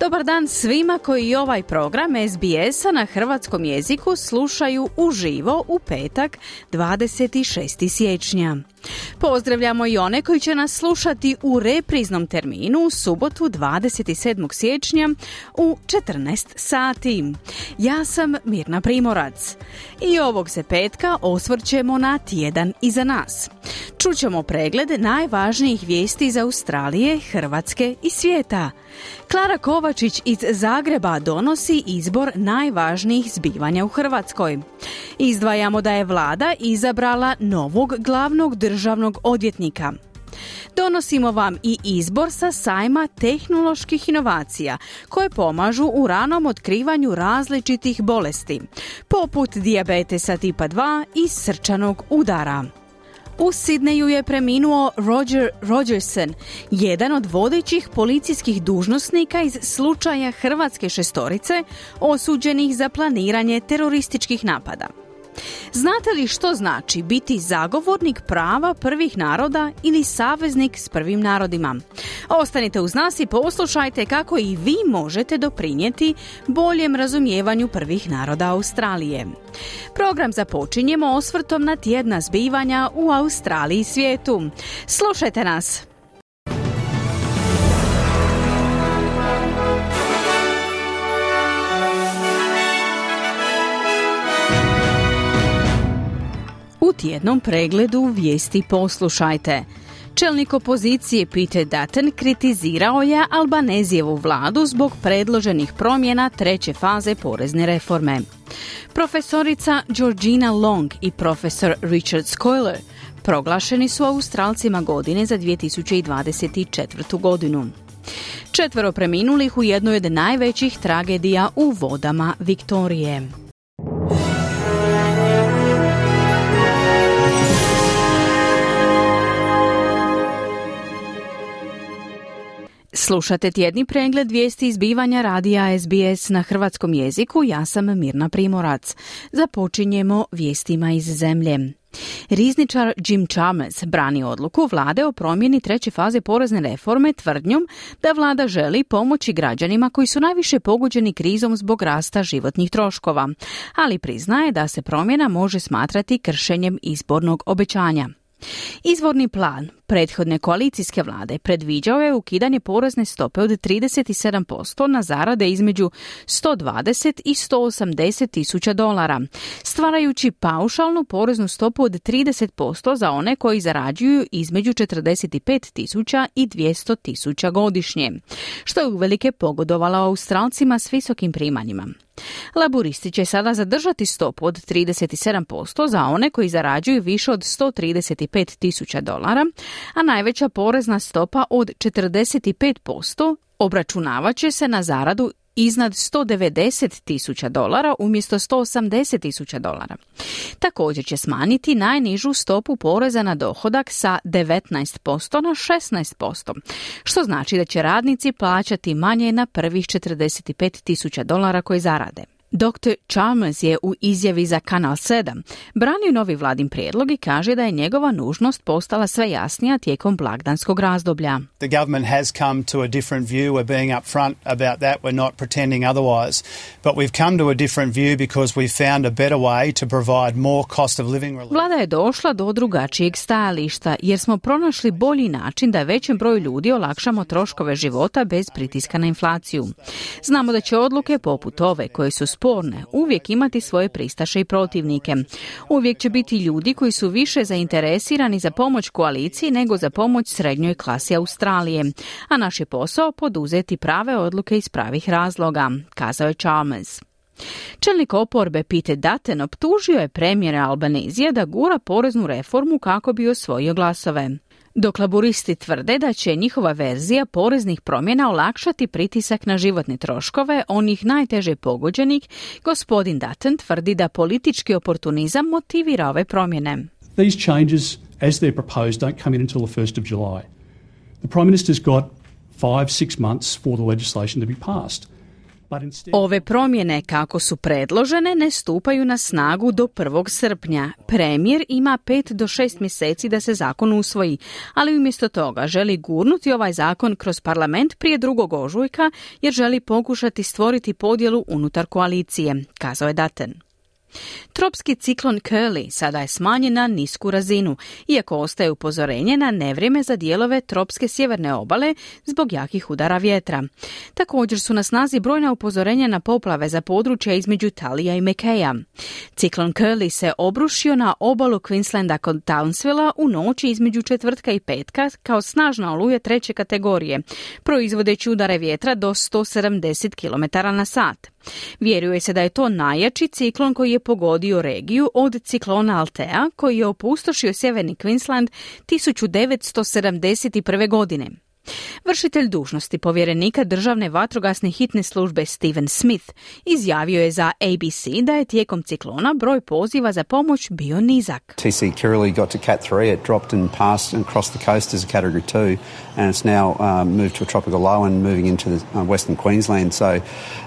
Dobar dan svima koji ovaj program SBS-a na hrvatskom jeziku slušaju uživo u petak 26. siječnja. Pozdravljamo i one koji će nas slušati u repriznom terminu u subotu 27. siječnja u 14 sati. Ja sam Mirna Primorac. I ovog se petka osvrćemo na tjedan iza nas. Čućemo pregled najvažnijih vijesti iz Australije, Hrvatske i svijeta. Klara Kovačić iz Zagreba donosi izbor najvažnijih zbivanja u Hrvatskoj. Izdvajamo da je vlada izabrala novog glavnog državnog odvjetnika. Donosimo vam i izbor sa sajma tehnoloških inovacija koje pomažu u ranom otkrivanju različitih bolesti, poput dijabetesa tipa 2 i srčanog udara. U Sidneju je preminuo Roger Rogerson, jedan od vodećih policijskih dužnosnika iz slučaja Hrvatske šestorice osuđenih za planiranje terorističkih napada. Znate li što znači biti zagovornik prava prvih naroda ili saveznik s prvim narodima? Ostanite uz nas i poslušajte kako i vi možete doprinijeti boljem razumijevanju prvih naroda Australije. Program započinjemo osvrtom na tjedna zbivanja u Australiji i svijetu. Slušajte nas! U tjednom pregledu vijesti poslušajte. Čelnik opozicije Peter Dutton kritizirao je Albanezijevu vladu zbog predloženih promjena treće faze porezne reforme. Profesorica Georgina Long i profesor Richard Scoiler proglašeni su Australcima godine za 2024. godinu. Četvero preminulih u jednoj od najvećih tragedija u vodama Viktorije. Slušate tjedni pregled vijesti izbivanja radija SBS na hrvatskom jeziku. Ja sam Mirna Primorac. Započinjemo vijestima iz zemlje. Rizničar Jim Chalmers brani odluku vlade o promjeni treće faze porezne reforme tvrdnjom da vlada želi pomoći građanima koji su najviše pogođeni krizom zbog rasta životnih troškova, ali priznaje da se promjena može smatrati kršenjem izbornog obećanja. Izvorni plan prethodne koalicijske vlade predviđao je ukidanje porezne stope od 37% na zarade između 120 i 180 tisuća dolara, stvarajući paušalnu poreznu stopu od 30% za one koji zarađuju između 45 tisuća i 200 tisuća godišnje, što je uvelike pogodovalo Australcima s visokim primanjima. Laburisti će sada zadržati stopu od 37% za one koji zarađuju više od 135 tisuća dolara, a najveća porezna stopa od 45% obračunavat će se na zaradu iznad 190 tisuća dolara umjesto 180 tisuća dolara. Također će smanjiti najnižu stopu poreza na dohodak sa 19% na 16%, što znači da će radnici plaćati manje na prvih 45 tisuća dolara koje zarade. Dr. Chalmers je u izjavi za Kanal 7 branio novi vladin prijedlog i kaže da je njegova nužnost postala sve jasnija tijekom blagdanskog razdoblja. The government has come to a different view. We're being upfront about that. We're not pretending otherwise. But we've come to a different view because we've found a better way to provide more cost of living relief. Vlada je došla do drugačijeg stajališta jer smo pronašli bolji način da većem broju ljudi olakšamo troškove života bez pritiska na inflaciju. Znamo da će odluke poput ove koje su sporne uvijek imati svoje pristaše i protivnike. Uvijek će biti ljudi koji su više zainteresirani za pomoć koaliciji nego za pomoć srednjoj klasi Australije, a naš je posao poduzeti prave odluke iz pravih razloga, kazao je Chalmers. Čelnik oporbe Pete Dutton optužio je premijera Albanizija da gura poreznu reformu kako bi osvojio glasove. Dok laburisti tvrde da će njihova verzija poreznih promjena olakšati pritisak na životne troškove onih najteže pogođenih, gospodin Dutton tvrdi da politički oportunizam motivira ove promjene. These changes, as they're proposed, don't come in until the 1st of July. The Prime Minister's got five, six months for the legislation to be passed. Ove promjene kako su predložene ne stupaju na snagu do 1. srpnja. Premijer ima 5 do 6 mjeseci da se zakon usvoji, ali umjesto toga želi gurnuti ovaj zakon kroz parlament prije drugog ožujka jer želi pokušati stvoriti podjelu unutar koalicije, kazao je Daten. Tropski ciklon Curly sada je smanjen na nisku razinu, iako ostaje upozorenje na nevrijeme za dijelove tropske sjeverne obale zbog jakih udara vjetra. Također su na snazi brojna upozorenja na poplave za područja između Talija i Mekeja. Ciklon Curly se obrušio na obalu Queenslanda kod Townsvilla u noći između četvrtka i petka kao snažna oluje treće kategorije, proizvodeći udare vjetra do 170 km na sat. Vjeruje se da je to najjači ciklon koji je pogodio regiju od ciklona Altea koji je opustošio sjeverni Queensland 1971. godine. Vršitelj dužnosti povjerenika državne vatrogasne hitne službe Steven Smith izjavio je za ABC da je tijekom ciklona broj poziva za pomoć bio nizak. TC Kirrily got to Cat 3, it dropped and passed and crossed the coast as a category 2 and it's now um, moved to a tropical low and moving into the, uh, western Queensland. So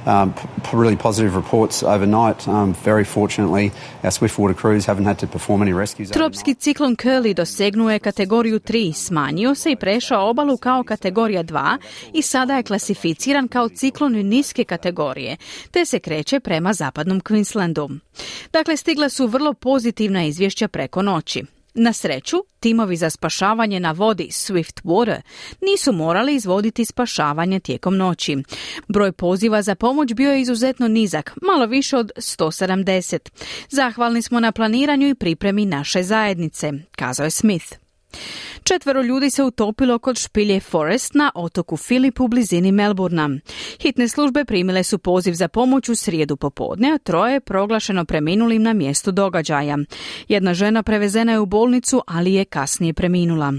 um, really positive reports overnight. Um, very fortunately our Swiftwater crews haven't had to perform any rescues. Tropski ciklon Curly dosegnuo je kategoriju 3, smanjio se i prešao obalu kao kategorija 2 i sada je klasificiran kao ciklon niske kategorije, te se kreće prema zapadnom Queenslandu. Dakle, stigla su vrlo pozitivna izvješća preko noći. Na sreću, timovi za spašavanje na vodi Swift Water nisu morali izvoditi spašavanje tijekom noći. Broj poziva za pomoć bio je izuzetno nizak, malo više od 170. Zahvalni smo na planiranju i pripremi naše zajednice, kazao je Smith. Četvero ljudi se utopilo kod špilje Forest na otoku Filip u blizini Melbourna. Hitne službe primile su poziv za pomoć u srijedu popodne, a troje je proglašeno preminulim na mjestu događaja. Jedna žena prevezena je u bolnicu, ali je kasnije preminula.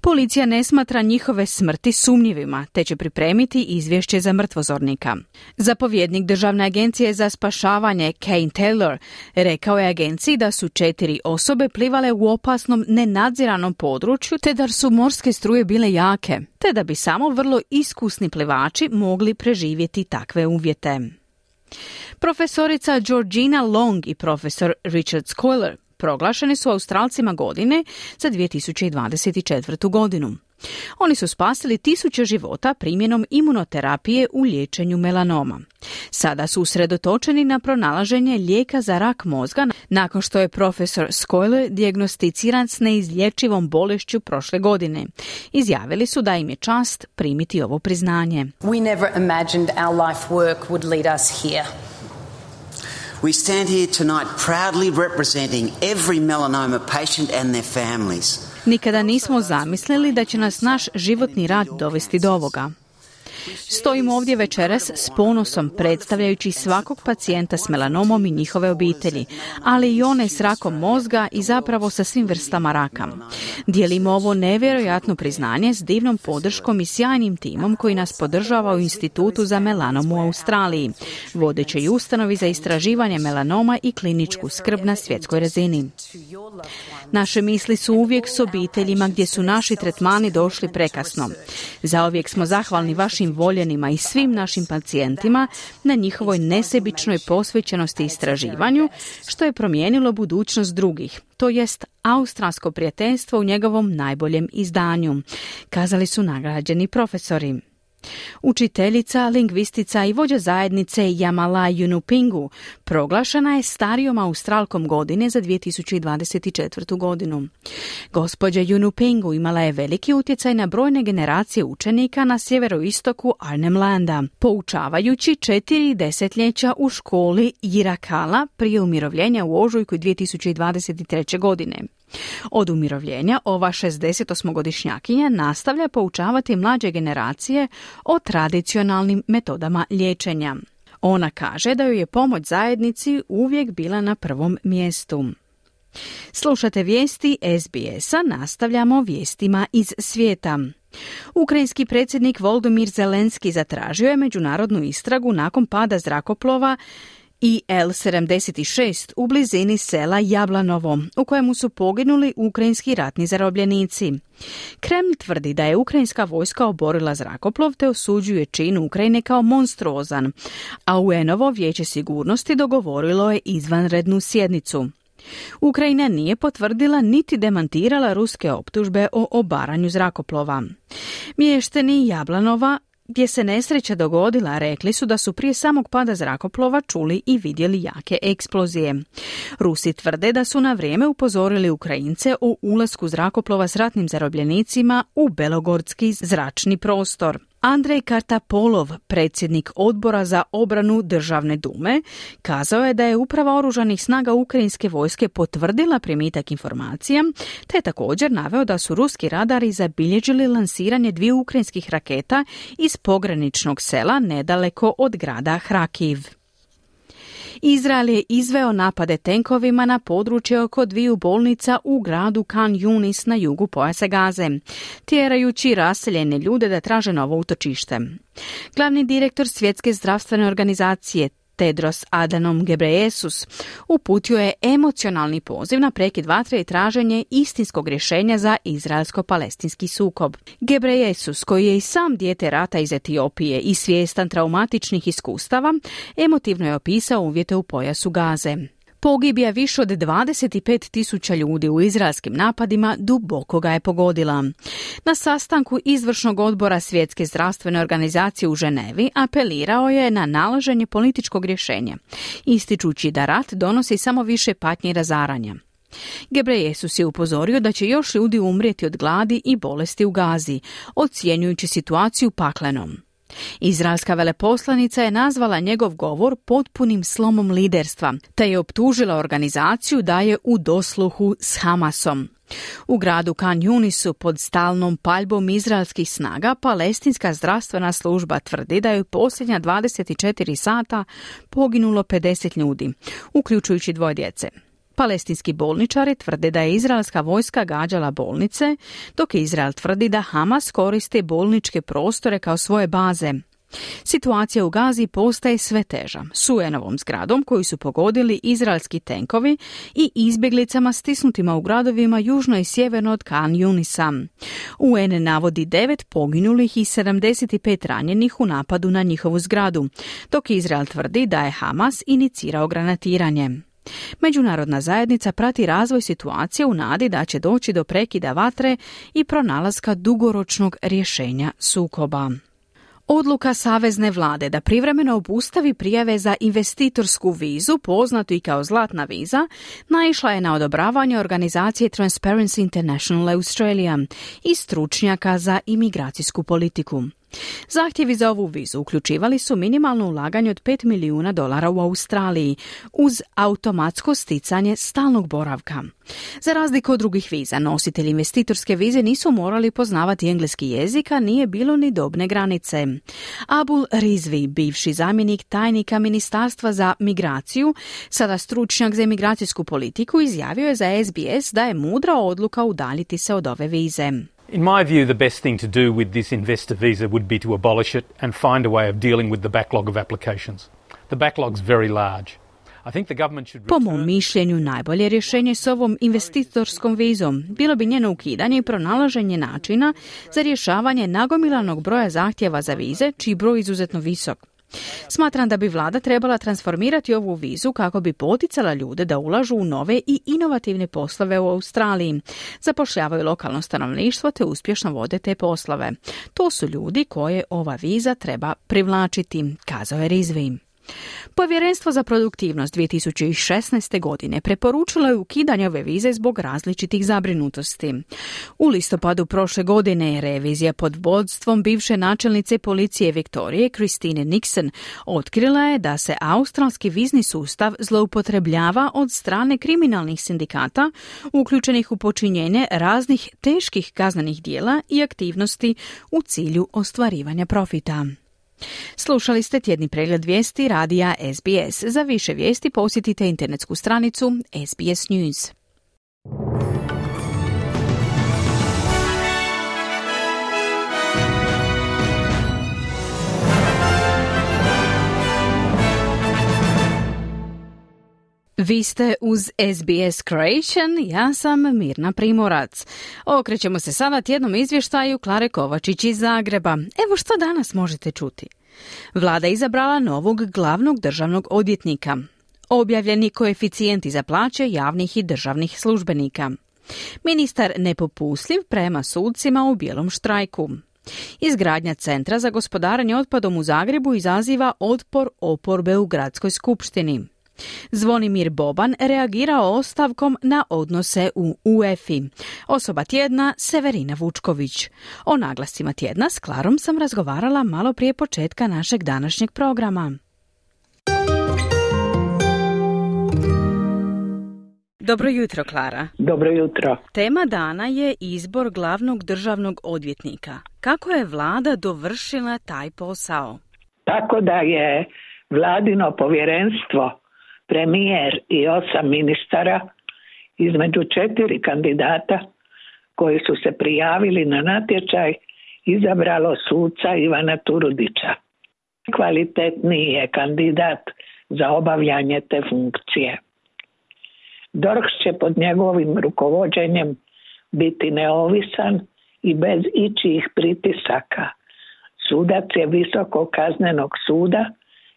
Policija ne smatra njihove smrti sumnjivima, te će pripremiti izvješće za mrtvozornika. Zapovjednik Državne agencije za spašavanje Kane Taylor rekao je agenciji da su četiri osobe plivale u opasnom nenadziranom području te da su morske struje bile jake, te da bi samo vrlo iskusni plivači mogli preživjeti takve uvjete. Profesorica Georgina Long i profesor Richard Scoiler proglašeni su Australcima godine za 2024. godinu. Oni su spasili tisuće života primjenom imunoterapije u liječenju melanoma. Sada su usredotočeni na pronalaženje lijeka za rak mozga nakon što je profesor Skoyle dijagnosticiran s neizlječivom bolešću prošle godine. Izjavili su da im je čast primiti ovo priznanje. We never imagined our life work would lead us here. We stand here tonight proudly representing every melanoma patient and their families. Nikada nismo zamislili da će nas naš životni rad dovesti do ovoga. Stojimo ovdje večeras s ponosom predstavljajući svakog pacijenta s melanomom i njihove obitelji, ali i one s rakom mozga i zapravo sa svim vrstama raka. Dijelimo ovo nevjerojatno priznanje s divnom podrškom i sjajnim timom koji nas podržava u Institutu za melanom u Australiji, vodećoj ustanovi za istraživanje melanoma i kliničku skrb na svjetskoj razini. Naše misli su uvijek s obiteljima gdje su naši tretmani došli prekasno. Zauvijek smo zahvalni vašim voljenima i svim našim pacijentima na njihovoj nesebičnoj posvećenosti istraživanju, što je promijenilo budućnost drugih, to jest australsko prijateljstvo u njegovom najboljem izdanju, kazali su nagrađeni profesori. Učiteljica, lingvistica i vođa zajednice Jamala Yunupingu proglašena je starijom australkom godine za 2024. godinu. Gospođa Yunupingu imala je veliki utjecaj na brojne generacije učenika na sjeveroistoku Arnhem Landa, poučavajući četiri desetljeća u školi Jirakala prije umirovljenja u ožujku 2023. godine. Od umirovljenja ova 68-godišnjakinja nastavlja poučavati mlađe generacije o tradicionalnim metodama liječenja. Ona kaže da joj je pomoć zajednici uvijek bila na prvom mjestu. Slušate vijesti SBS-a, nastavljamo vijestima iz svijeta. Ukrajinski predsjednik Voldomir Zelenski zatražio je međunarodnu istragu nakon pada zrakoplova IL-76 u blizini sela Jablanovo, u kojemu su poginuli ukrajinski ratni zarobljenici. Kreml tvrdi da je ukrajinska vojska oborila zrakoplov te osuđuje čin Ukrajine kao monstruozan, a UN-ovo vijeće sigurnosti dogovorilo je izvanrednu sjednicu. Ukrajina nije potvrdila niti demantirala ruske optužbe o obaranju zrakoplova. Mješteni Jablanova gdje se nesreća dogodila, rekli su da su prije samog pada zrakoplova čuli i vidjeli jake eksplozije. Rusi tvrde da su na vrijeme upozorili Ukrajince o ulasku zrakoplova s ratnim zarobljenicima u Belogorski zračni prostor. Andrej Kartapolov, predsjednik odbora za obranu državne dume, kazao je da je uprava oružanih snaga ukrajinske vojske potvrdila primitak informacija, te je također naveo da su ruski radari zabilježili lansiranje dviju ukrajinskih raketa iz pograničnog sela nedaleko od grada Hrakiv. Izrael je izveo napade tenkovima na područje oko dviju bolnica u gradu Kan Yunis na jugu pojasa Gaze, tjerajući raseljene ljude da traže novo utočište. Glavni direktor Svjetske zdravstvene organizacije Tedros Adanom Gebreyesus uputio je emocionalni poziv na prekid vatre i traženje istinskog rješenja za izraelsko-palestinski sukob. Gebreyesus, koji je i sam dijete rata iz Etiopije i svjestan traumatičnih iskustava, emotivno je opisao uvjete u pojasu Gaze. Pogibija više od 25 tisuća ljudi u izraelskim napadima duboko ga je pogodila. Na sastanku izvršnog odbora Svjetske zdravstvene organizacije u Ženevi apelirao je na nalaženje političkog rješenja, ističući da rat donosi samo više patnje i razaranja. Gebrejesus je upozorio da će još ljudi umrijeti od gladi i bolesti u Gazi, ocjenjujući situaciju paklenom. Izraelska veleposlanica je nazvala njegov govor potpunim slomom liderstva, te je optužila organizaciju da je u dosluhu s Hamasom. U gradu Kan Yunisu pod stalnom paljbom izraelskih snaga palestinska zdravstvena služba tvrdi da je u posljednja 24 sata poginulo 50 ljudi, uključujući dvoje djece. Palestinski bolničari tvrde da je izraelska vojska gađala bolnice, dok Izrael tvrdi da Hamas koristi bolničke prostore kao svoje baze. Situacija u Gazi postaje sve teža. S un zgradom koju su pogodili izraelski tenkovi i izbjeglicama stisnutima u gradovima južno i sjeverno od Kan Yunisa. UN navodi devet poginulih i 75 ranjenih u napadu na njihovu zgradu, dok Izrael tvrdi da je Hamas inicirao granatiranje. Međunarodna zajednica prati razvoj situacije u nadi da će doći do prekida vatre i pronalaska dugoročnog rješenja sukoba. Odluka Savezne vlade da privremeno obustavi prijave za investitorsku vizu, poznatu i kao zlatna viza, naišla je na odobravanje organizacije Transparency International Australia i stručnjaka za imigracijsku politiku. Zahtjevi za ovu vizu uključivali su minimalno ulaganje od 5 milijuna dolara u Australiji uz automatsko sticanje stalnog boravka. Za razliku od drugih viza, nositelji investitorske vize nisu morali poznavati engleski jezik, a nije bilo ni dobne granice. Abul Rizvi, bivši zamjenik tajnika Ministarstva za migraciju, sada stručnjak za imigracijsku politiku, izjavio je za SBS da je mudra odluka udaljiti se od ove vize. In my view, the best thing to do with this investor visa would be to abolish it and find a way of dealing with the backlog of applications. The backlog's very large. Po mom mišljenju najbolje rješenje s ovom investitorskom vizom bilo bi njeno ukidanje i pronalaženje načina za rješavanje nagomilanog broja zahtjeva za vize, čiji broj izuzetno visok. Smatram da bi vlada trebala transformirati ovu vizu kako bi poticala ljude da ulažu u nove i inovativne poslove u Australiji. Zapošljavaju lokalno stanovništvo te uspješno vode te poslove. To su ljudi koje ova viza treba privlačiti, kazao je Rizvi. Povjerenstvo za produktivnost 2016. godine preporučilo je ukidanje ove vize zbog različitih zabrinutosti. U listopadu prošle godine je revizija pod vodstvom bivše načelnice policije Viktorije Christine Nixon otkrila je da se australski vizni sustav zloupotrebljava od strane kriminalnih sindikata uključenih u počinjenje raznih teških kaznenih dijela i aktivnosti u cilju ostvarivanja profita. Slušali ste tjedni pregled vijesti radija SBS. Za više vijesti posjetite internetsku stranicu SBS News. Vi ste uz SBS Creation, ja sam Mirna Primorac. Okrećemo se sada tjednom izvještaju Klare Kovačić iz Zagreba. Evo što danas možete čuti. Vlada izabrala novog glavnog državnog odvjetnika. Objavljeni koeficijenti za plaće javnih i državnih službenika. Ministar nepopustljiv prema sucima u bijelom štrajku. Izgradnja Centra za gospodaranje otpadom u Zagrebu izaziva otpor oporbe u gradskoj skupštini. Zvonimir Boban reagirao ostavkom na odnose u UEFI. Osoba tjedna Severina Vučković. O naglascima tjedna s Klarom sam razgovarala malo prije početka našeg današnjeg programa. Dobro jutro, Klara. Dobro jutro. Tema dana je izbor glavnog državnog odvjetnika. Kako je vlada dovršila taj posao? Tako da je vladino povjerenstvo premijer i osam ministara između četiri kandidata koji su se prijavili na natječaj izabralo suca Ivana Turudića. Kvalitetniji je kandidat za obavljanje te funkcije. DORH će pod njegovim rukovođenjem biti neovisan i bez ičijih pritisaka. Sudac je visokog kaznenog suda,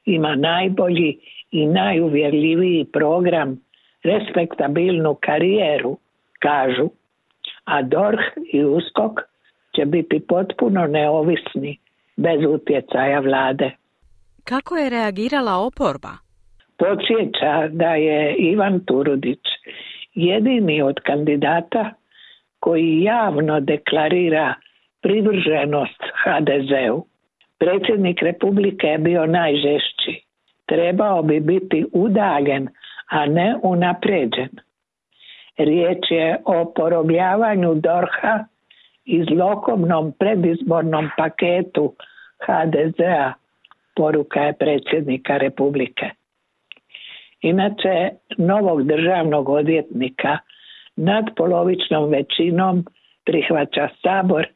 ima najbolji i najuvjerljiviji program, respektabilnu karijeru, kažu, a DORH i USKOK će biti potpuno neovisni bez utjecaja vlade. Kako je reagirala oporba? Podsjeća da je Ivan Turudić jedini od kandidata koji javno deklarira privrženost HDZ-u. Predsjednik Republike je bio najžešći trebao bi biti udaljen, a ne unapređen. Riječ je o porobljavanju Dorha i zlokobnom predizbornom paketu HDZ-a, poruka je predsjednika Republike. Inače, novog državnog odvjetnika nad polovičnom većinom prihvaća sabor,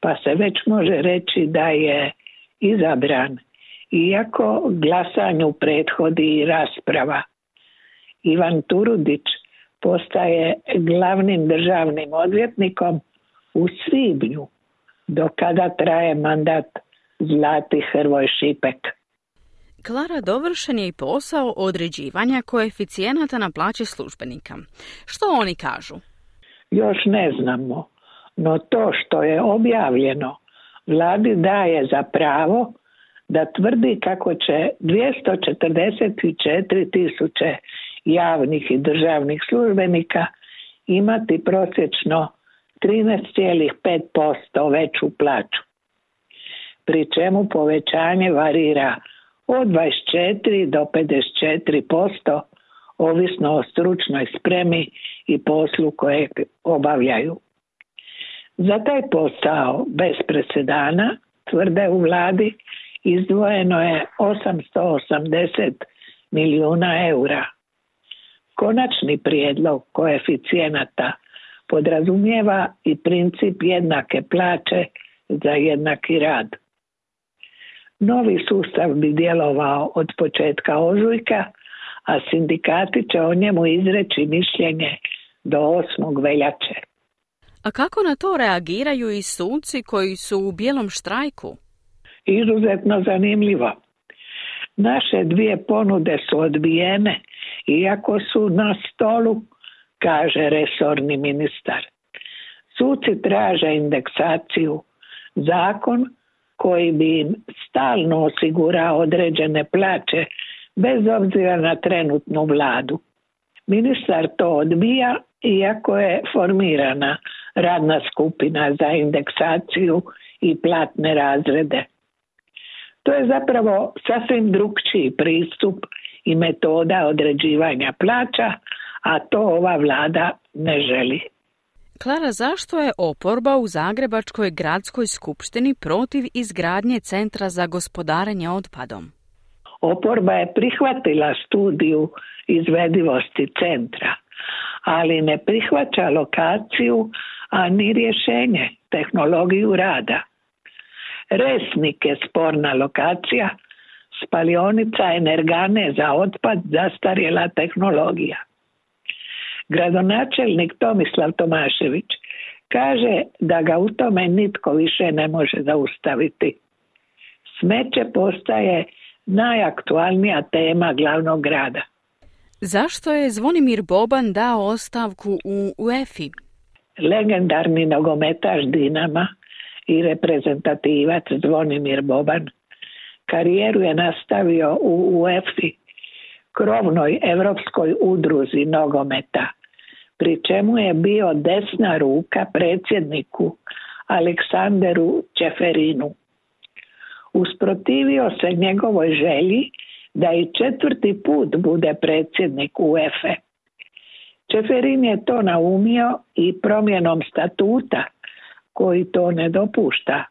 pa se već može reći da je izabran iako glasanju prethodi rasprava. Ivan Turudić postaje glavnim državnim odvjetnikom u svibnju, do kada traje mandat Zlati Hrvoj Šipek. Klara, dovršen je i posao određivanja koeficijenata na plaće službenika. Što oni kažu? Još ne znamo, no to što je objavljeno vladi daje za pravo da tvrdi kako će 244 tisuće javnih i državnih službenika imati prosječno 13,5% veću plaću. Pri čemu povećanje varira od 24 do 54% ovisno o stručnoj spremi i poslu koje obavljaju. Za taj posao bez presedana, tvrde u vladi, izdvojeno je 880 milijuna eura. Konačni prijedlog koeficijenata podrazumijeva i princip jednake plaće za jednaki rad. Novi sustav bi djelovao od početka ožujka, a sindikati će o njemu izreći mišljenje do 8. veljače. A kako na to reagiraju i suci koji su u bijelom štrajku? Izuzetno zanimljivo. Naše dvije ponude su odbijene, iako su na stolu, kaže resorni ministar. Suci traže indeksaciju, zakon koji bi im stalno osigurao određene plaće bez obzira na trenutnu vladu. Ministar to odbija iako je formirana radna skupina za indeksaciju i platne razrede. To je zapravo sasvim drugčiji pristup i metoda određivanja plaća, a to ova vlada ne želi. Klara, zašto je oporba u Zagrebačkoj gradskoj skupštini protiv izgradnje centra za gospodarenje otpadom? Oporba je prihvatila studiju izvedivosti centra, ali ne prihvaća lokaciju, a ni rješenje, tehnologiju rada. Resnik je sporna lokacija, spalionica energane za otpad zastarjela tehnologija. Gradonačelnik Tomislav Tomašević kaže da ga u tome nitko više ne može zaustaviti. Smeće postaje najaktualnija tema glavnog grada. Zašto je Zvonimir Boban dao ostavku u UEFI? Legendarni nogometaš Dinama i reprezentativac Zvonimir Boban karijeru je nastavio u UEFI, krovnoj evropskoj udruzi nogometa, pri čemu je bio desna ruka predsjedniku Aleksanderu Čeferinu. Usprotivio se njegovoj želji da i četvrti put bude predsjednik UEFA. Čeferin je to naumio i promjenom statuta koji to ne dopušta.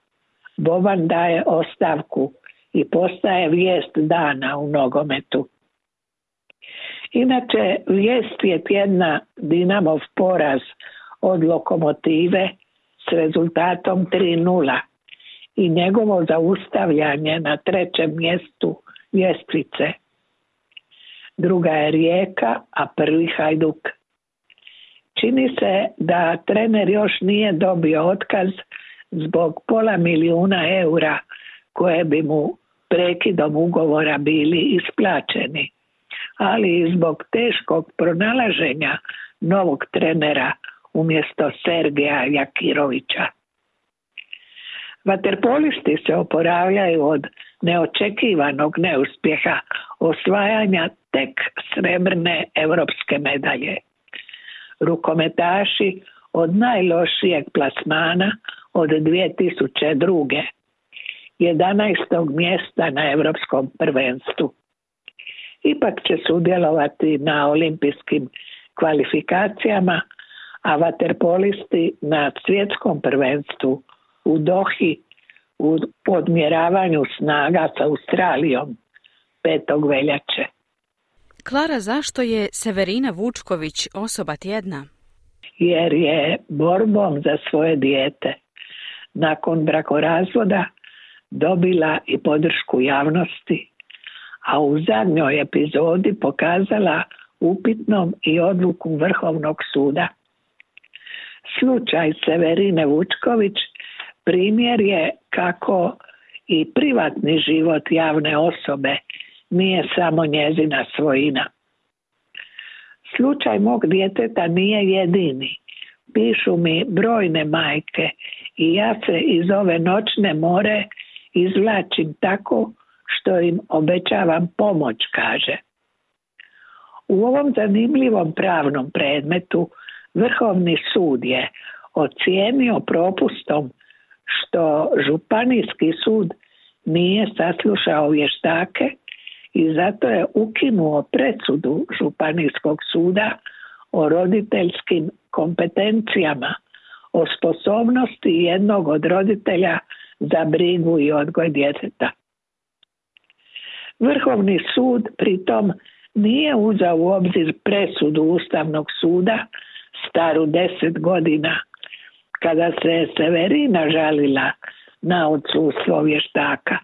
Boban daje ostavku i postaje vijest dana u nogometu. Inače, vijest je tjedna Dinamov poraz od lokomotive s rezultatom 3-0 i njegovo zaustavljanje na trećem mjestu ljestvice. Druga je Rijeka, a prvi Hajduk. Čini se da trener još nije dobio otkaz zbog pola milijuna eura koje bi mu prekidom ugovora bili isplaćeni, ali i zbog teškog pronalaženja novog trenera umjesto Sergeja Jakirovića. Vaterpolisti se oporavljaju od neočekivanog neuspjeha osvajanja tek srebrne europske medalje. Rukometaši od najlošijeg plasmana od 2002. 11. mjesta na europskom prvenstvu. Ipak će sudjelovati na olimpijskim kvalifikacijama, a vaterpolisti na svjetskom prvenstvu u Dohi u podmjeravanju snaga sa Australijom 5. veljače. Klara, zašto je Severina Vučković osoba tjedna? Jer je borbom za svoje dijete nakon brakorazvoda dobila i podršku javnosti, a u zadnjoj epizodi pokazala upitnom i odluku Vrhovnog suda. Slučaj Severine Vučković primjer je kako i privatni život javne osobe nije samo njezina svojina. Slučaj mog djeteta nije jedini. Pišu mi brojne majke i ja se iz ove noćne more izvlačim tako što im obećavam pomoć, kaže. U ovom zanimljivom pravnom predmetu Vrhovni sud je ocijenio propustom što županijski sud nije saslušao vještake i zato je ukinuo presudu županijskog suda o roditeljskim kompetencijama, o sposobnosti jednog od roditelja za brigu i odgoj djeteta. Vrhovni sud pritom nije uzao u obzir presudu Ustavnog suda staru deset godina kada se Severina žalila na odsustvo vještaka.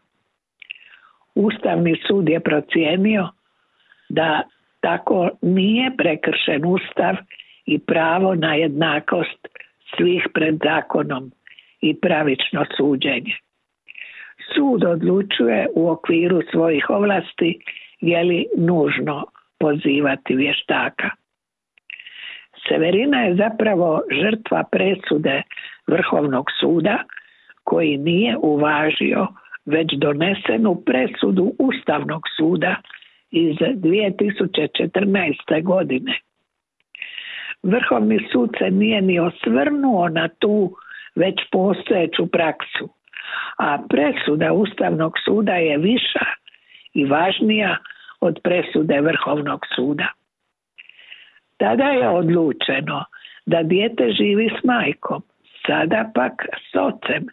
Ustavni sud je procijenio da Tako nije prekršen ustav i pravo na jednakost svih pred zakonom i pravično suđenje. Sud odlučuje u okviru svojih ovlasti je li nužno pozivati vještaka. Severina je zapravo žrtva presude Vrhovnog suda koji nije uvažio već donesenu presudu Ustavnog suda iz 2014. godine. Vrhovni sud se nije ni osvrnuo na tu već postojeću praksu, a presuda Ustavnog suda je viša i važnija od presude Vrhovnog suda. Tada je odlučeno da dijete živi s majkom, sada pak s ocem,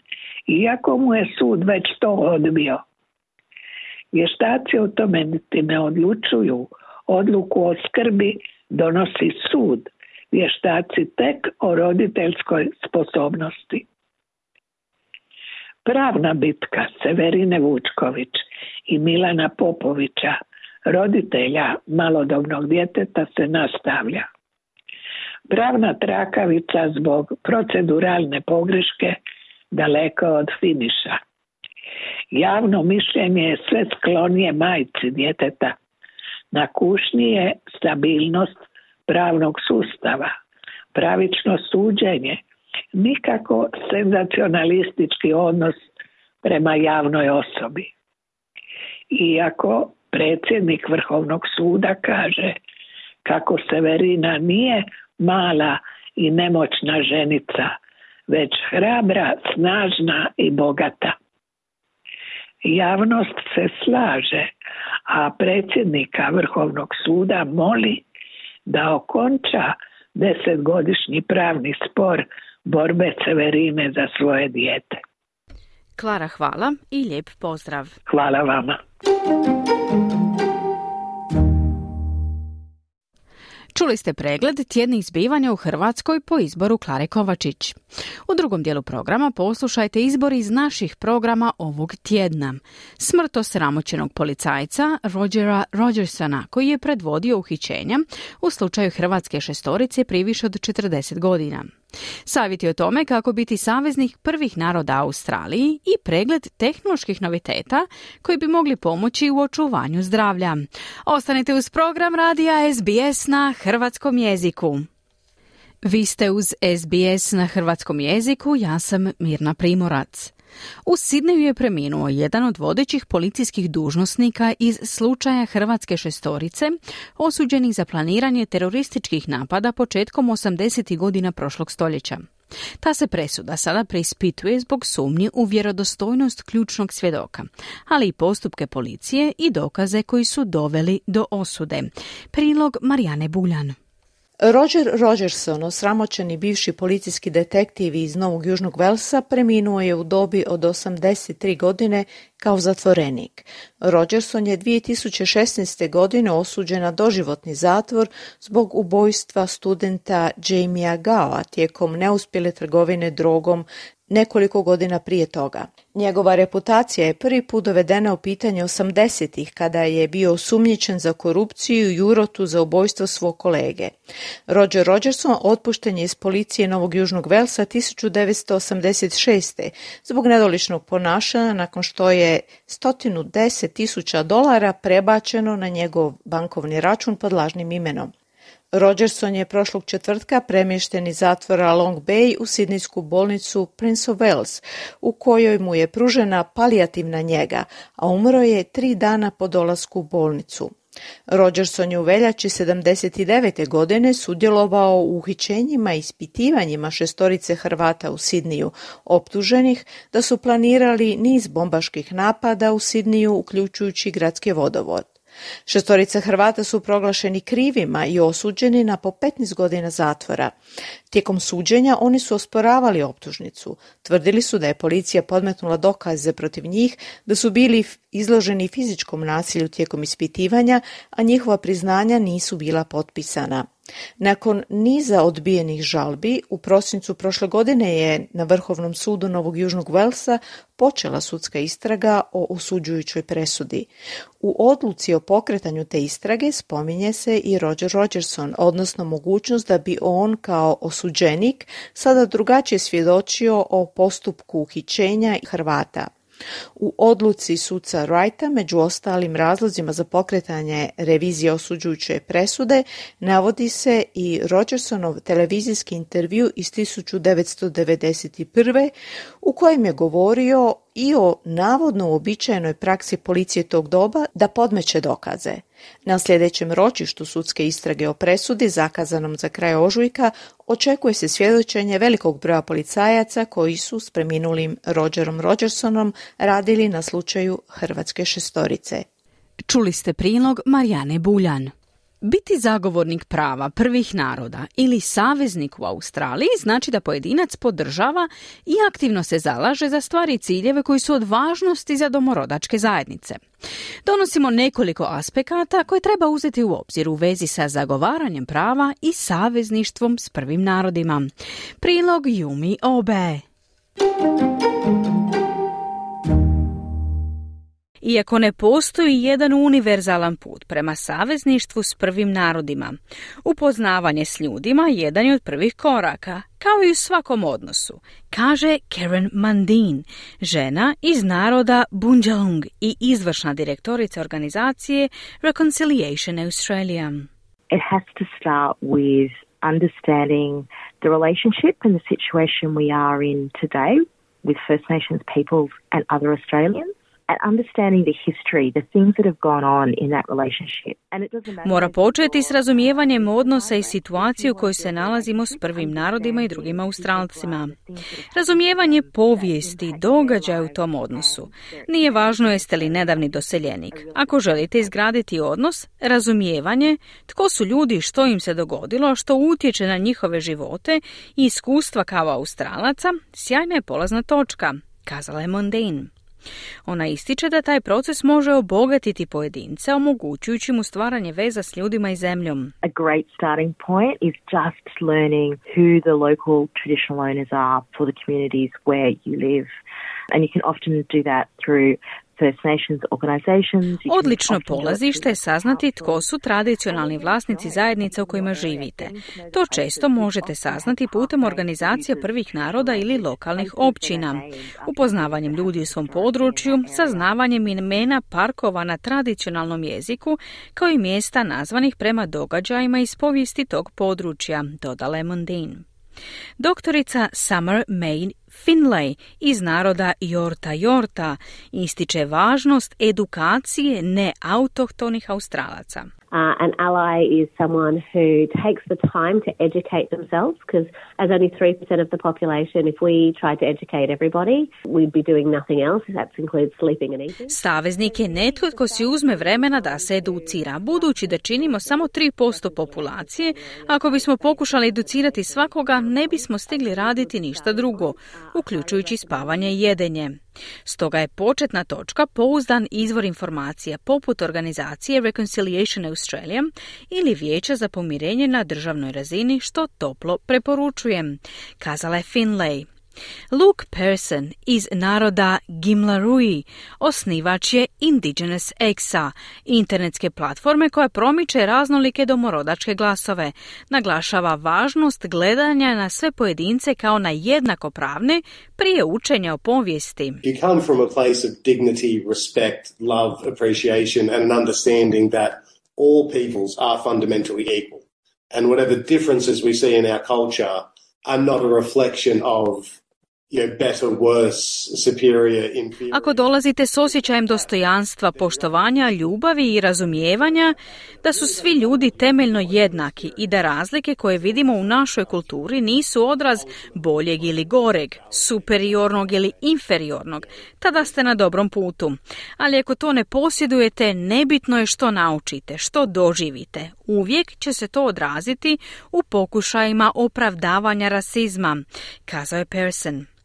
iako mu je sud već to odbio. Vještaci o tome niti ne odlučuju, odluku o skrbi donosi sud, vještaci tek o roditeljskoj sposobnosti. Pravna bitka Severine Vučković i Milana Popovića roditelja malodobnog djeteta se nastavlja. Pravna trakavica zbog proceduralne pogreške daleko od finiša. Javno mišljenje je sve sklonije majci djeteta. Na kušnji je stabilnost pravnog sustava, pravično suđenje, nikako senzacionalistički odnos prema javnoj osobi. Iako predsjednik Vrhovnog suda kaže kako Severina nije mala i nemoćna ženica, već hrabra, snažna i bogata. Javnost se slaže, a predsjednika Vrhovnog suda moli da okonča desetgodišnji pravni spor borbe Severine za svoje dijete. Klara, hvala i lijep pozdrav. Hvala vama. Čuli ste pregled tjednih zbivanja u Hrvatskoj po izboru Klare Kovačić. U drugom dijelu programa poslušajte izbor iz naših programa ovog tjedna. Smrt osramoćenog policajca Rogera Rogersona koji je predvodio uhićenja u slučaju Hrvatske šestorice prije više od 40 godina. Savjeti o tome kako biti saveznik prvih naroda Australiji i pregled tehnoloških noviteta koji bi mogli pomoći u očuvanju zdravlja. Ostanite uz program radija SBS na hrvatskom jeziku. Vi ste uz SBS na hrvatskom jeziku, ja sam Mirna Primorac. U Sidneju je preminuo jedan od vodećih policijskih dužnosnika iz slučaja Hrvatske šestorice, osuđenih za planiranje terorističkih napada početkom 80. godina prošlog stoljeća. Ta se presuda sada preispituje zbog sumnji u vjerodostojnost ključnog svjedoka, ali i postupke policije i dokaze koji su doveli do osude. Prilog Marijane Buljan. Roger Rogerson, osramoćeni bivši policijski detektiv iz Novog Južnog Velsa, preminuo je u dobi od 83 godine kao zatvorenik. Rogerson je 2016. godine osuđen na doživotni zatvor zbog ubojstva studenta Jamia Gao tijekom neuspjele trgovine drogom nekoliko godina prije toga. Njegova reputacija je prvi put dovedena u pitanje 80-ih kada je bio osumnjičen za korupciju i urotu za ubojstvo svog kolege. Roger Rogerson otpušten je iz policije Novog Južnog Velsa 1986. zbog nedoličnog ponašanja nakon što je 110 tisuća dolara prebačeno na njegov bankovni račun pod lažnim imenom. Rogerson je prošlog četvrtka premješten iz zatvora Long Bay u sidnijsku bolnicu Prince of Wales, u kojoj mu je pružena palijativna njega, a umro je tri dana po dolasku u bolnicu. Rogerson je u veljači 79. godine sudjelovao u uhićenjima i ispitivanjima šestorice Hrvata u Sidniju, optuženih da su planirali niz bombaških napada u Sidniju, uključujući gradski vodovod. Šestorica Hrvata su proglašeni krivima i osuđeni na po 15 godina zatvora. Tijekom suđenja oni su osporavali optužnicu. Tvrdili su da je policija podmetnula dokaze protiv njih, da su bili izloženi fizičkom nasilju tijekom ispitivanja, a njihova priznanja nisu bila potpisana. Nakon niza odbijenih žalbi, u prosincu prošle godine je na Vrhovnom sudu Novog Južnog Velsa počela sudska istraga o osuđujućoj presudi. U odluci o pokretanju te istrage spominje se i Roger Rogerson, odnosno mogućnost da bi on kao osuđenik sada drugačije svjedočio o postupku uhićenja Hrvata. U odluci suca Wrighta, među ostalim razlozima za pokretanje revizije osuđujuće presude, navodi se i Rogersonov televizijski intervju iz 1991. u kojem je govorio i o navodno uobičajenoj praksi policije tog doba da podmeće dokaze. Na sljedećem ročištu sudske istrage o presudi, zakazanom za kraj ožujka, očekuje se svjedočenje velikog broja policajaca koji su s preminulim Rogerom Rogersonom radili na slučaju Hrvatske šestorice. Čuli ste prilog Marijane Buljan. Biti zagovornik prava prvih naroda ili saveznik u Australiji znači da pojedinac podržava i aktivno se zalaže za stvari i ciljeve koji su od važnosti za domorodačke zajednice. Donosimo nekoliko aspekata koje treba uzeti u obzir u vezi sa zagovaranjem prava i savezništvom s prvim narodima. Prilog Jumi Obe. Iako ne postoji jedan univerzalan put prema savezništvu s prvim narodima, upoznavanje s ljudima jedan je od prvih koraka, kao i u svakom odnosu, kaže Karen Mandin, žena iz naroda Bunjalung i izvršna direktorica organizacije Reconciliation Australia. It has to start with understanding the relationship and the situation we are in today with First Nations peoples and other Australians. Mora početi s razumijevanjem odnosa i situacije u kojoj se nalazimo s prvim narodima i drugim Australcima. Razumijevanje povijesti, događaja u tom odnosu. Nije važno jeste li nedavni doseljenik. Ako želite izgraditi odnos, razumijevanje, tko su ljudi, što im se dogodilo, što utječe na njihove živote i iskustva kao Australaca, sjajna je polazna točka, kazala je Mondane. Ona ističe da taj proces može obogatiti pojedinca, omogućujući mu stvaranje veza s ljudima i zemljom. A great starting point is just learning who the local traditional owners are for the communities where you live. And you can often do that through Odlično polazište je saznati tko su tradicionalni vlasnici zajednica u kojima živite. To često možete saznati putem organizacija prvih naroda ili lokalnih općina, upoznavanjem ljudi u svom području, saznavanjem imena parkova na tradicionalnom jeziku, kao i mjesta nazvanih prema događajima iz povijesti tog područja, dodala Mondine. Doktorica Summer May Finlay iz naroda Jorta Jorta ističe važnost edukacije neautohtonih Australaca. Uh, an ally is someone who takes the time to educate themselves because, as only 3% of the population, if we tried to educate everybody, we'd be doing nothing else. That includes sleeping and eating. Saveznik je netko tko si uzme vremena da se educira, budući da činimo samo 3% populacije. Ako bismo pokušali educirati svakoga, ne bismo stigli raditi ništa drugo, uključujući spavanje i jedenje. Stoga je početna točka pouzdan izvor informacija poput organizacije Reconciliation Australia ili Vijeća za pomirenje na državnoj razini što toplo preporučujem, kazala je Finlay. Luke Person iz naroda Gimlarui osnivač je Indigenous Exa, internetske platforme koja promiče raznolike domorodačke glasove. Naglašava važnost gledanja na sve pojedince kao na jednakopravne prije učenja o povijesti. You come from a place of dignity, respect, love, appreciation and an understanding that all peoples are fundamentally equal. And whatever differences we see in our culture are not a reflection of ako dolazite s osjećajem dostojanstva, poštovanja, ljubavi i razumijevanja, da su svi ljudi temeljno jednaki i da razlike koje vidimo u našoj kulturi nisu odraz boljeg ili goreg, superiornog ili inferiornog, tada ste na dobrom putu. Ali ako to ne posjedujete, nebitno je što naučite, što doživite. Uvijek će se to odraziti u pokušajima opravdavanja rasizma, kazao je Pearson.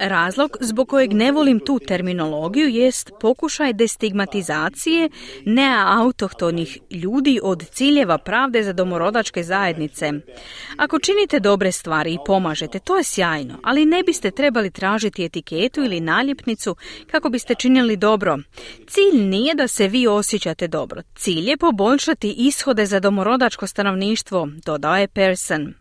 Razlog zbog kojeg ne volim tu terminologiju jest pokušaj destigmatizacije neautohtonih ljudi od ciljeva pravde za domorodačke zajednice. Ako činite dobre stvari i pomažete, to je sjajno, ali ne biste trebali tražiti etiketu ili naljepnicu kako biste činili dobro. Cilj nije da se vi osjećate dobro. Cilj je poboljšati ishode za domorodačko stanovništvo, dodao je Person.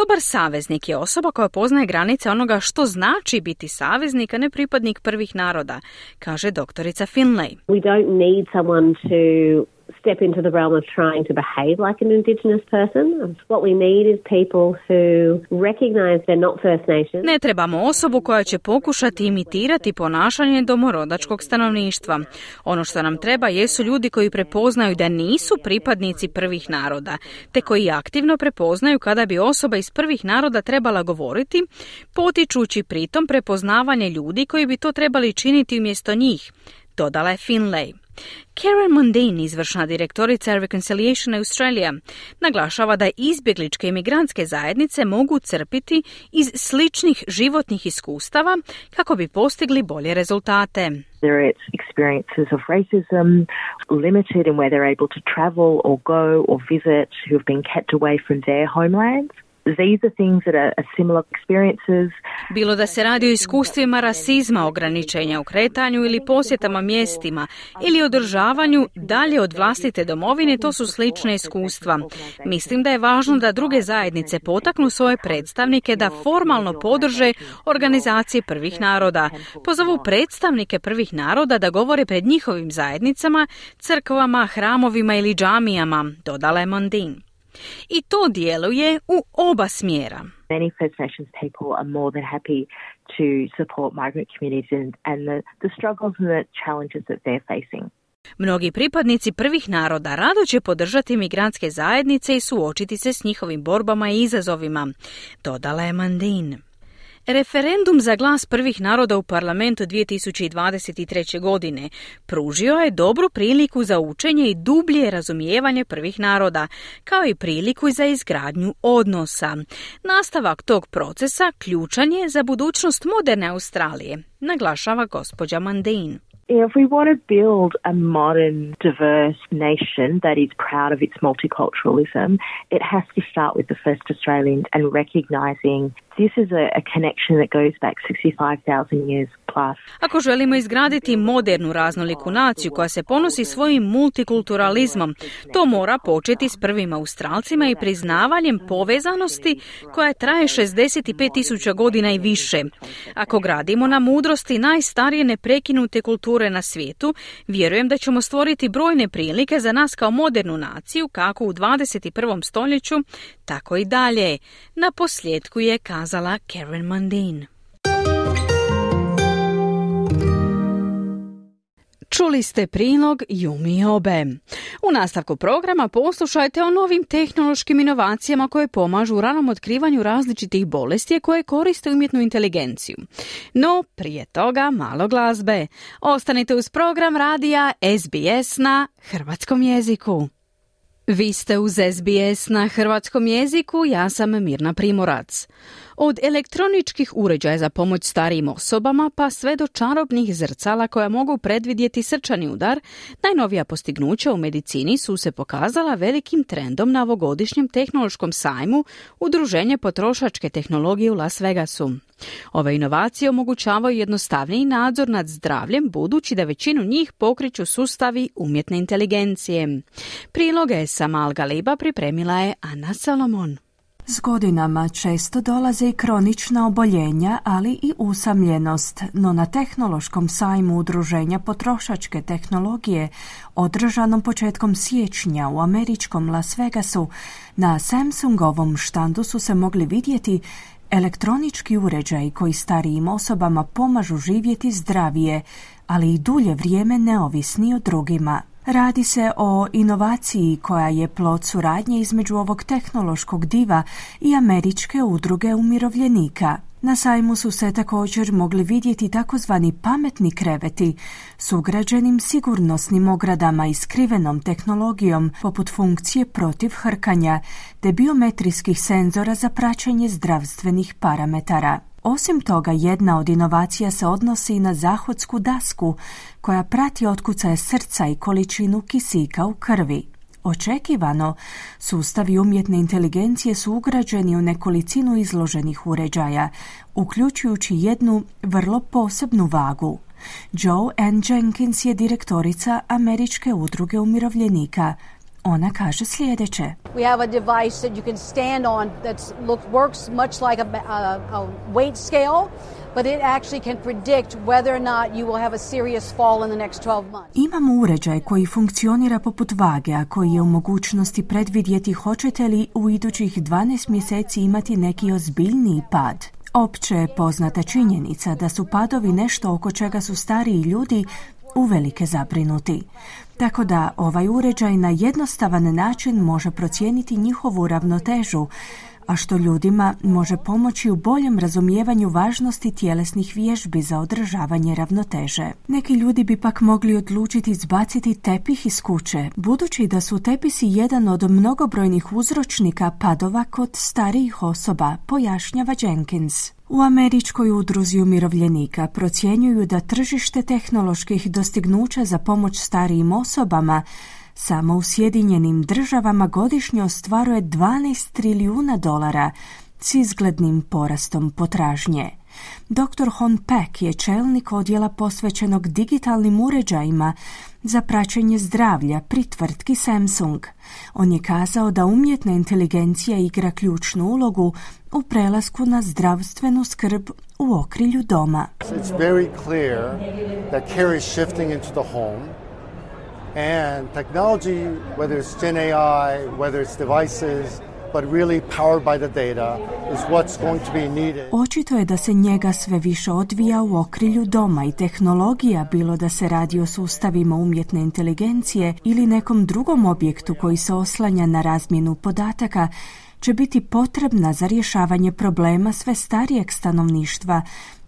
Dobar saveznik je osoba koja poznaje granice onoga što znači biti saveznik, a ne pripadnik prvih naroda, kaže doktorica Finlay. We don't need someone to step into the realm of trying to behave like an Indigenous person. What we need is people who recognize they're not First Nations. Ne trebamo osobu koja će pokušati imitirati ponašanje domorodačkog stanovništva. Ono što nam treba jesu ljudi koji prepoznaju da nisu pripadnici prvih naroda, te koji aktivno prepoznaju kada bi osoba iz prvih naroda trebala govoriti, potičući pritom prepoznavanje ljudi koji bi to trebali činiti umjesto njih, dodala je Finlay. Karen Mundine, izvršna direktorica Reconciliation Australia, naglašava da izbjegličke imigrantske zajednice mogu crpiti iz sličnih životnih iskustava kako bi postigli bolje rezultate. There are experiences of racism, limited in where they're able to travel or go or visit, who have been kept away from their homelands. Bilo da se radi o iskustvima rasizma, ograničenja u kretanju ili posjetama mjestima ili održavanju dalje od vlastite domovine, to su slične iskustva. Mislim da je važno da druge zajednice potaknu svoje predstavnike da formalno podrže organizacije prvih naroda. Pozovu predstavnike prvih naroda da govore pred njihovim zajednicama, crkvama, hramovima ili džamijama, dodala je Mondin. I to djeluje u oba smjera. Many First Nations people are more than happy to support migrant communities and, and the, the struggles and the challenges that they're facing. Mnogi pripadnici prvih naroda rado će podržati migrantske zajednice i suočiti se s njihovim borbama i izazovima, dodala je Mandin. Referendum za glas prvih naroda u parlamentu 2023. godine pružio je dobru priliku za učenje i dublje razumijevanje prvih naroda, kao i priliku za izgradnju odnosa. Nastavak tog procesa ključan je za budućnost moderne Australije, naglašava gospođa Mandain. If we want to build a modern, diverse nation that is proud of its multiculturalism, it has to start with the first Australians and recognising this is a, connection that goes back 65,000 years plus. Ako želimo izgraditi modernu raznoliku naciju koja se ponosi svojim multikulturalizmom, to mora početi s prvim Australcima i priznavanjem povezanosti koja traje 65.000 godina i više. Ako gradimo na mudrosti najstarije neprekinute kulture na svijetu, vjerujem da ćemo stvoriti brojne prilike za nas kao modernu naciju, kako u 21. stoljeću, tako i dalje. Na posljedku je kazala Karen Mundine. Čuli ste prilog Jumi Obe. U nastavku programa poslušajte o novim tehnološkim inovacijama koje pomažu u ranom otkrivanju različitih bolesti koje koriste umjetnu inteligenciju. No, prije toga malo glazbe. Ostanite uz program radija SBS na hrvatskom jeziku. Vi ste uz SBS na hrvatskom jeziku, ja sam Mirna Primorac. Od elektroničkih uređaja za pomoć starijim osobama pa sve do čarobnih zrcala koja mogu predvidjeti srčani udar, najnovija postignuća u medicini su se pokazala velikim trendom na ovogodišnjem tehnološkom sajmu Udruženje potrošačke tehnologije u Las Vegasu. Ove inovacije omogućavaju jednostavniji nadzor nad zdravljem budući da većinu njih pokriču sustavi umjetne inteligencije. Priloge sa Malga Liba pripremila je Ana Salomon. S godinama često dolaze i kronična oboljenja, ali i usamljenost, no na tehnološkom sajmu udruženja potrošačke tehnologije, održanom početkom siječnja u američkom Las Vegasu, na Samsungovom štandu su se mogli vidjeti elektronički uređaj koji starijim osobama pomažu živjeti zdravije, ali i dulje vrijeme neovisni o drugima. Radi se o inovaciji koja je plod suradnje između ovog tehnološkog diva i američke udruge umirovljenika. Na sajmu su se također mogli vidjeti takozvani pametni kreveti s ugrađenim sigurnosnim ogradama i skrivenom tehnologijom poput funkcije protiv hrkanja te biometrijskih senzora za praćenje zdravstvenih parametara. Osim toga, jedna od inovacija se odnosi na zahodsku dasku koja prati otkucaje srca i količinu kisika u krvi. Očekivano, sustavi umjetne inteligencije su ugrađeni u nekolicinu izloženih uređaja, uključujući jednu vrlo posebnu vagu. Joe N. Jenkins je direktorica Američke udruge umirovljenika. Ona kaže sljedeće. We have a device that you can stand on that works much like a, a weight scale but it actually can predict whether or not you will have a serious fall in the next 12 months. Imamo uređaj koji funkcionira poput vage, a koji je u mogućnosti predvidjeti hoćete li u idućih 12 mjeseci imati neki ozbiljniji pad. Opće je poznata činjenica da su padovi nešto oko čega su stariji ljudi uvelike zabrinuti. Tako da ovaj uređaj na jednostavan način može procijeniti njihovu ravnotežu, a što ljudima može pomoći u boljem razumijevanju važnosti tjelesnih vježbi za održavanje ravnoteže. Neki ljudi bi pak mogli odlučiti izbaciti tepih iz kuće, budući da su tepisi jedan od mnogobrojnih uzročnika padova kod starijih osoba, pojašnjava Jenkins. U američkoj udruzi umirovljenika procjenjuju da tržište tehnoloških dostignuća za pomoć starijim osobama samo u Sjedinjenim državama godišnje ostvaruje 12 trilijuna dolara s izglednim porastom potražnje. Dr. Hon Peck je čelnik odjela posvećenog digitalnim uređajima za praćenje zdravlja pri tvrtki Samsung. On je kazao da umjetna inteligencija igra ključnu ulogu u prelasku na zdravstvenu skrb u okrilju doma. It's very clear that care is shifting into the home and technology, whether it's Gen AI, whether it's devices, but really powered by the data, is what's going to be needed. Očito je da se njega sve više odvija u okrilju doma i tehnologija, bilo da se radi o sustavima umjetne inteligencije ili nekom drugom objektu koji se oslanja na razmjenu podataka, će biti potrebna za rješavanje problema sve starijeg stanovništva,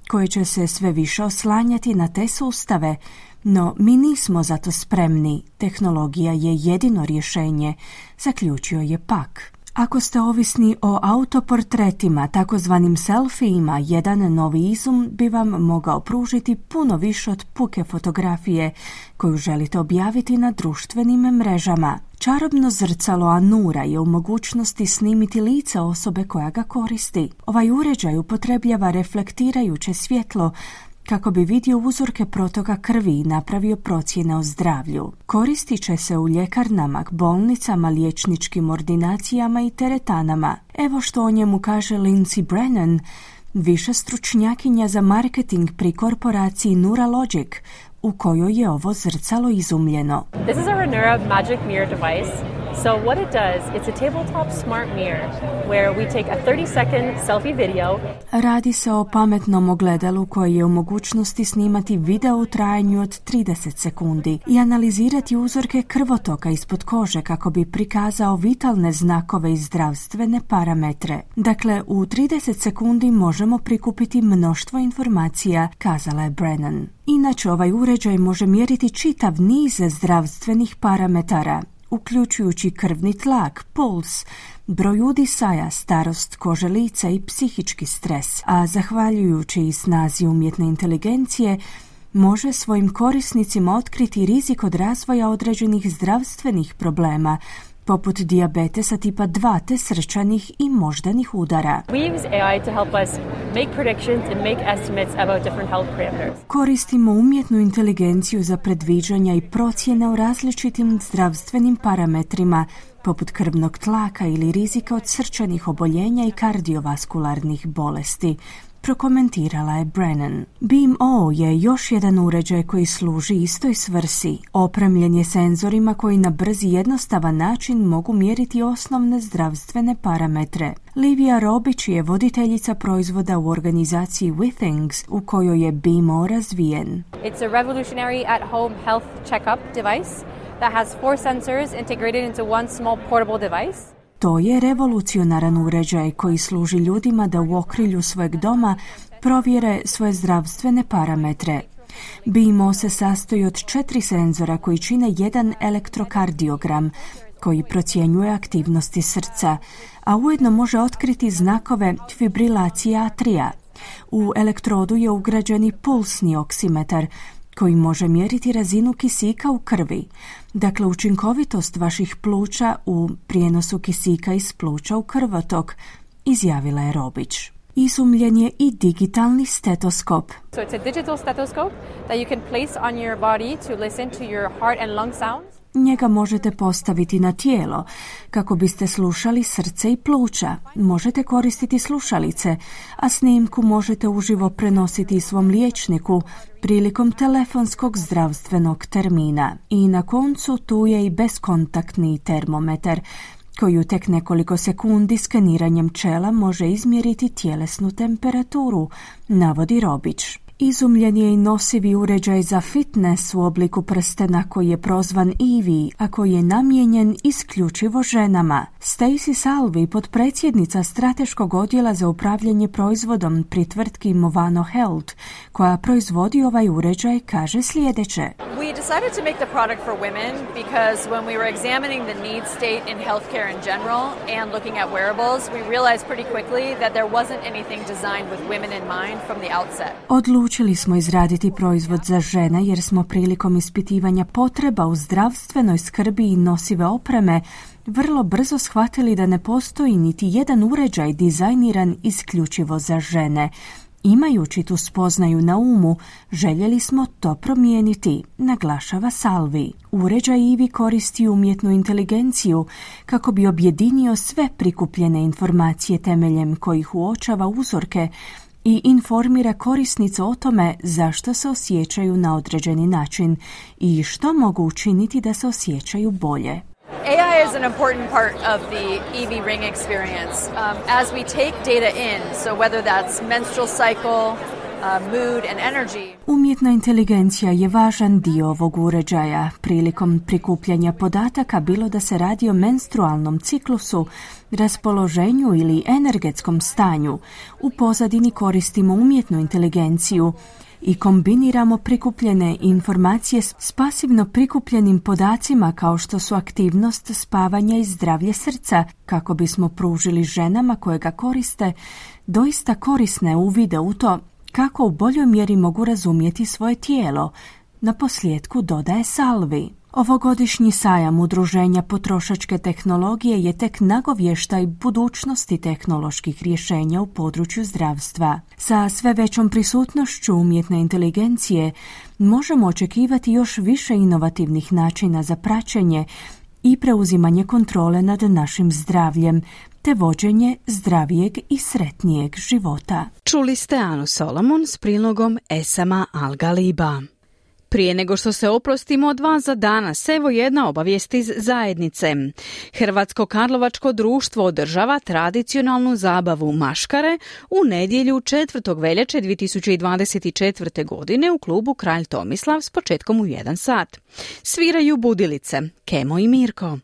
koje će se sve više oslanjati na te sustave, no mi nismo za to spremni, tehnologija je jedino rješenje, zaključio je pak. Ako ste ovisni o autoportretima, takozvanim selfijima, jedan novi izum bi vam mogao pružiti puno više od puke fotografije koju želite objaviti na društvenim mrežama. Čarobno zrcalo Anura je u mogućnosti snimiti lice osobe koja ga koristi. Ovaj uređaj upotrebljava reflektirajuće svjetlo kako bi vidio uzorke protoka krvi i napravio procjene o zdravlju. Koristit će se u ljekarnama, bolnicama, liječničkim ordinacijama i teretanama. Evo što o njemu kaže Lindsay Brennan, više stručnjakinja za marketing pri korporaciji Neuralogic, u kojoj je ovo zrcalo izumljeno. This is a Renura Magic Mirror device So what it does, it's a tabletop smart mirror where we take a 30 second selfie video. Radi se o pametnom ogledalu koje je u mogućnosti snimati video u trajanju od 30 sekundi i analizirati uzorke krvotoka ispod kože kako bi prikazao vitalne znakove i zdravstvene parametre. Dakle, u 30 sekundi možemo prikupiti mnoštvo informacija, kazala je Brennan. Inače, ovaj uređaj može mjeriti čitav niz zdravstvenih parametara uključujući krvni tlak, puls, broj udisaja, starost kože lica i psihički stres, a zahvaljujući i snazi umjetne inteligencije, može svojim korisnicima otkriti rizik od razvoja određenih zdravstvenih problema, poput dijabetesa tipa 2 te srčanih i moždanih udara. Koristimo umjetnu inteligenciju za predviđanja i procjene o različitim zdravstvenim parametrima poput krvnog tlaka ili rizika od srčanih oboljenja i kardiovaskularnih bolesti, prokomentirala je Brennan. Beam-O je još jedan uređaj koji služi istoj svrsi. Opremljen je senzorima koji na brzi jednostavan način mogu mjeriti osnovne zdravstvene parametre. Livia Robić je voditeljica proizvoda u organizaciji Withings u kojoj je Beam-O razvijen. It's a revolutionary at-home health check-up device that has four sensors integrated into one small portable device. To je revolucionaran uređaj koji služi ljudima da u okrilju svojeg doma provjere svoje zdravstvene parametre. BIMO se sastoji od četiri senzora koji čine jedan elektrokardiogram koji procjenjuje aktivnosti srca, a ujedno može otkriti znakove fibrilacije atrija. U elektrodu je ugrađeni pulsni oksimetar koji može mjeriti razinu kisika u krvi, dakle učinkovitost vaših pluća u prijenosu kisika iz pluća u krvotok, izjavila je Robić. Izumljen je i digitalni stetoskop. So it's a digital stethoscope that you can place on your body to listen to your heart and lung sounds. Njega možete postaviti na tijelo kako biste slušali srce i pluća. Možete koristiti slušalice, a snimku možete uživo prenositi svom liječniku prilikom telefonskog zdravstvenog termina. I na koncu tu je i beskontaktni termometar koju tek nekoliko sekundi skaniranjem čela može izmjeriti tjelesnu temperaturu, navodi Robić. Izumljen je i nosivi uređaj za fitness u obliku prstena koji je prozvan Ivi, a koji je namijenjen isključivo ženama. Stacy Salvi, podpredsjednica strateškog odjela za upravljanje proizvodom pri tvrtki Movano Health, koja proizvodi ovaj uređaj, kaže sljedeće. We decided to make the product for women because when we were examining the need state in healthcare in general and looking at wearables, we realized pretty quickly that there wasn't anything designed with women in mind from the outset. Odlučili smo izraditi proizvod za žene jer smo prilikom ispitivanja potreba u zdravstvenoj skrbi i nosive opreme vrlo brzo shvatili da ne postoji niti jedan uređaj dizajniran isključivo za žene. Imajući tu spoznaju na umu, željeli smo to promijeniti, naglašava Salvi. Uređaj Ivi koristi umjetnu inteligenciju kako bi objedinio sve prikupljene informacije temeljem kojih uočava uzorke i informira korisnicu o tome zašto se osjećaju na određeni način i što mogu učiniti da se osjećaju bolje. AI is an important part of the EV ring experience. Um, as we take data in, so whether that's menstrual cycle, Umjetna inteligencija je važan dio ovog uređaja prilikom prikupljanja podataka bilo da se radi o menstrualnom ciklusu, raspoloženju ili energetskom stanju. U pozadini koristimo umjetnu inteligenciju i kombiniramo prikupljene informacije s pasivno prikupljenim podacima kao što su aktivnost spavanja i zdravlje srca kako bismo pružili ženama koje ga koriste doista korisne uvide u to kako u boljoj mjeri mogu razumjeti svoje tijelo. Na posljedku dodaje Salvi. Ovogodišnji sajam udruženja potrošačke tehnologije je tek nagovještaj budućnosti tehnoloških rješenja u području zdravstva. Sa sve većom prisutnošću umjetne inteligencije možemo očekivati još više inovativnih načina za praćenje i preuzimanje kontrole nad našim zdravljem, te vođenje zdravijeg i sretnijeg života. Čuli ste Anu Solomon s prilogom Esama Al-Galiba. Prije nego što se oprostimo od vas za danas, evo jedna obavijest iz zajednice. Hrvatsko Karlovačko društvo održava tradicionalnu zabavu maškare u nedjelju 4. veljače 2024. godine u klubu Kralj Tomislav s početkom u 1 sat. Sviraju budilice, Kemo i Mirko.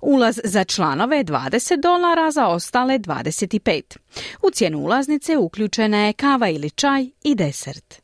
Ulaz za članove je 20 dolara, za ostale 25. U cijenu ulaznice uključena je kava ili čaj i desert.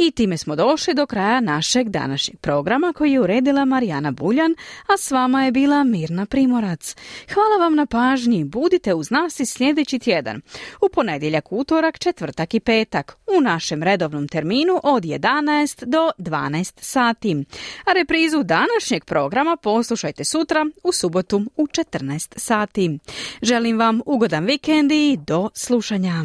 I time smo došli do kraja našeg današnjeg programa koji je uredila Marijana Buljan, a s vama je bila Mirna Primorac. Hvala vam na pažnji, budite uz nas i sljedeći tjedan. U ponedjeljak, utorak, četvrtak i petak u našem redovnom terminu od 11 do 12 sati. A reprizu današnjeg programa poslušajte sutra u subotu u 14 sati. Želim vam ugodan vikend i do slušanja.